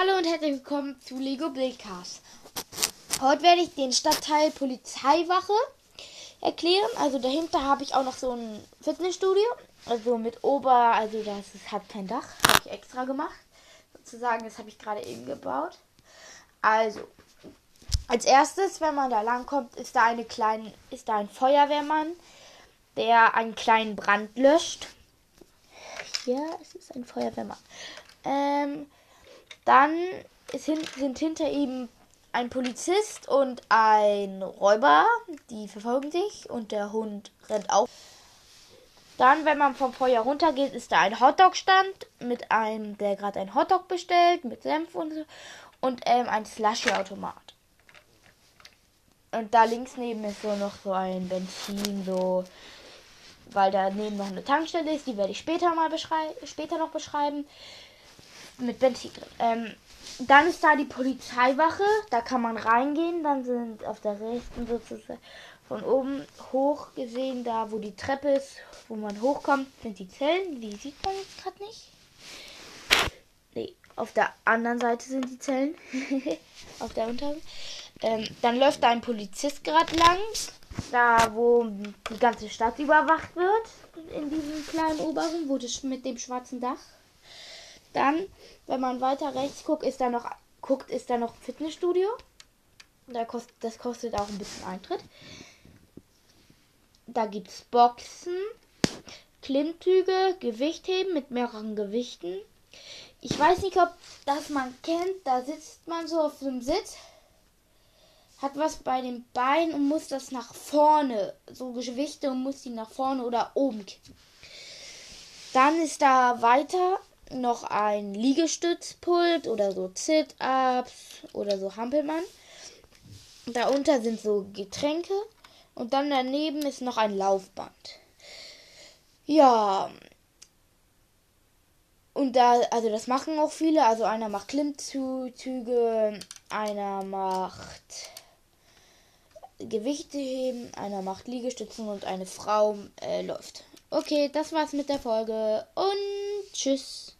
Hallo und herzlich willkommen zu Lego Buildcast. Heute werde ich den Stadtteil Polizeiwache erklären. Also dahinter habe ich auch noch so ein Fitnessstudio. Also mit Ober, also das ist, hat kein Dach. Habe ich extra gemacht. Sozusagen, das habe ich gerade eben gebaut. Also, als erstes, wenn man da langkommt, ist da eine kleine, ist da ein Feuerwehrmann, der einen kleinen Brand löscht. Es ist ein Feuerwehrmann. Ähm, dann hin, sind hinter ihm ein Polizist und ein Räuber. Die verfolgen sich und der Hund rennt auf. Dann, wenn man vom Feuer runtergeht, ist da ein Hotdog-Stand mit einem, der gerade ein Hotdog bestellt, mit Senf und so. Und ähm, ein Slushy-Automat. Und da links neben ist so noch so ein Benzin, so. Weil daneben noch eine Tankstelle ist, die werde ich später mal beschreiben, später noch beschreiben. Mit Benzin drin. Ähm, dann ist da die Polizeiwache, da kann man reingehen, dann sind auf der rechten sozusagen von oben hoch gesehen, da wo die Treppe ist, wo man hochkommt, sind die Zellen. Die sieht man jetzt gerade nicht. Nee, auf der anderen Seite sind die Zellen. auf der unteren. Ähm, dann läuft da ein Polizist gerade lang, da wo die ganze Stadt überwacht wird, in diesem kleinen Oberraum, wo das mit dem schwarzen Dach. Dann, wenn man weiter rechts guckt, ist da noch guckt, ist da noch Fitnessstudio. Da kostet, das kostet auch ein bisschen Eintritt. Da gibt es Boxen, Klimmzüge, Gewichtheben mit mehreren Gewichten. Ich weiß nicht, ob das man kennt. Da sitzt man so auf dem Sitz, hat was bei den Beinen und muss das nach vorne, so Gewichte und muss die nach vorne oder oben kippen. Dann ist da weiter noch ein Liegestützpult oder so Sit-Ups oder so Hampelmann. Darunter sind so Getränke und dann daneben ist noch ein Laufband. Ja. Und da, also das machen auch viele. Also einer macht Klimmzüge, einer macht Gewichte heben, einer macht Liegestützen und eine Frau äh, läuft. Okay, das war's mit der Folge und tschüss.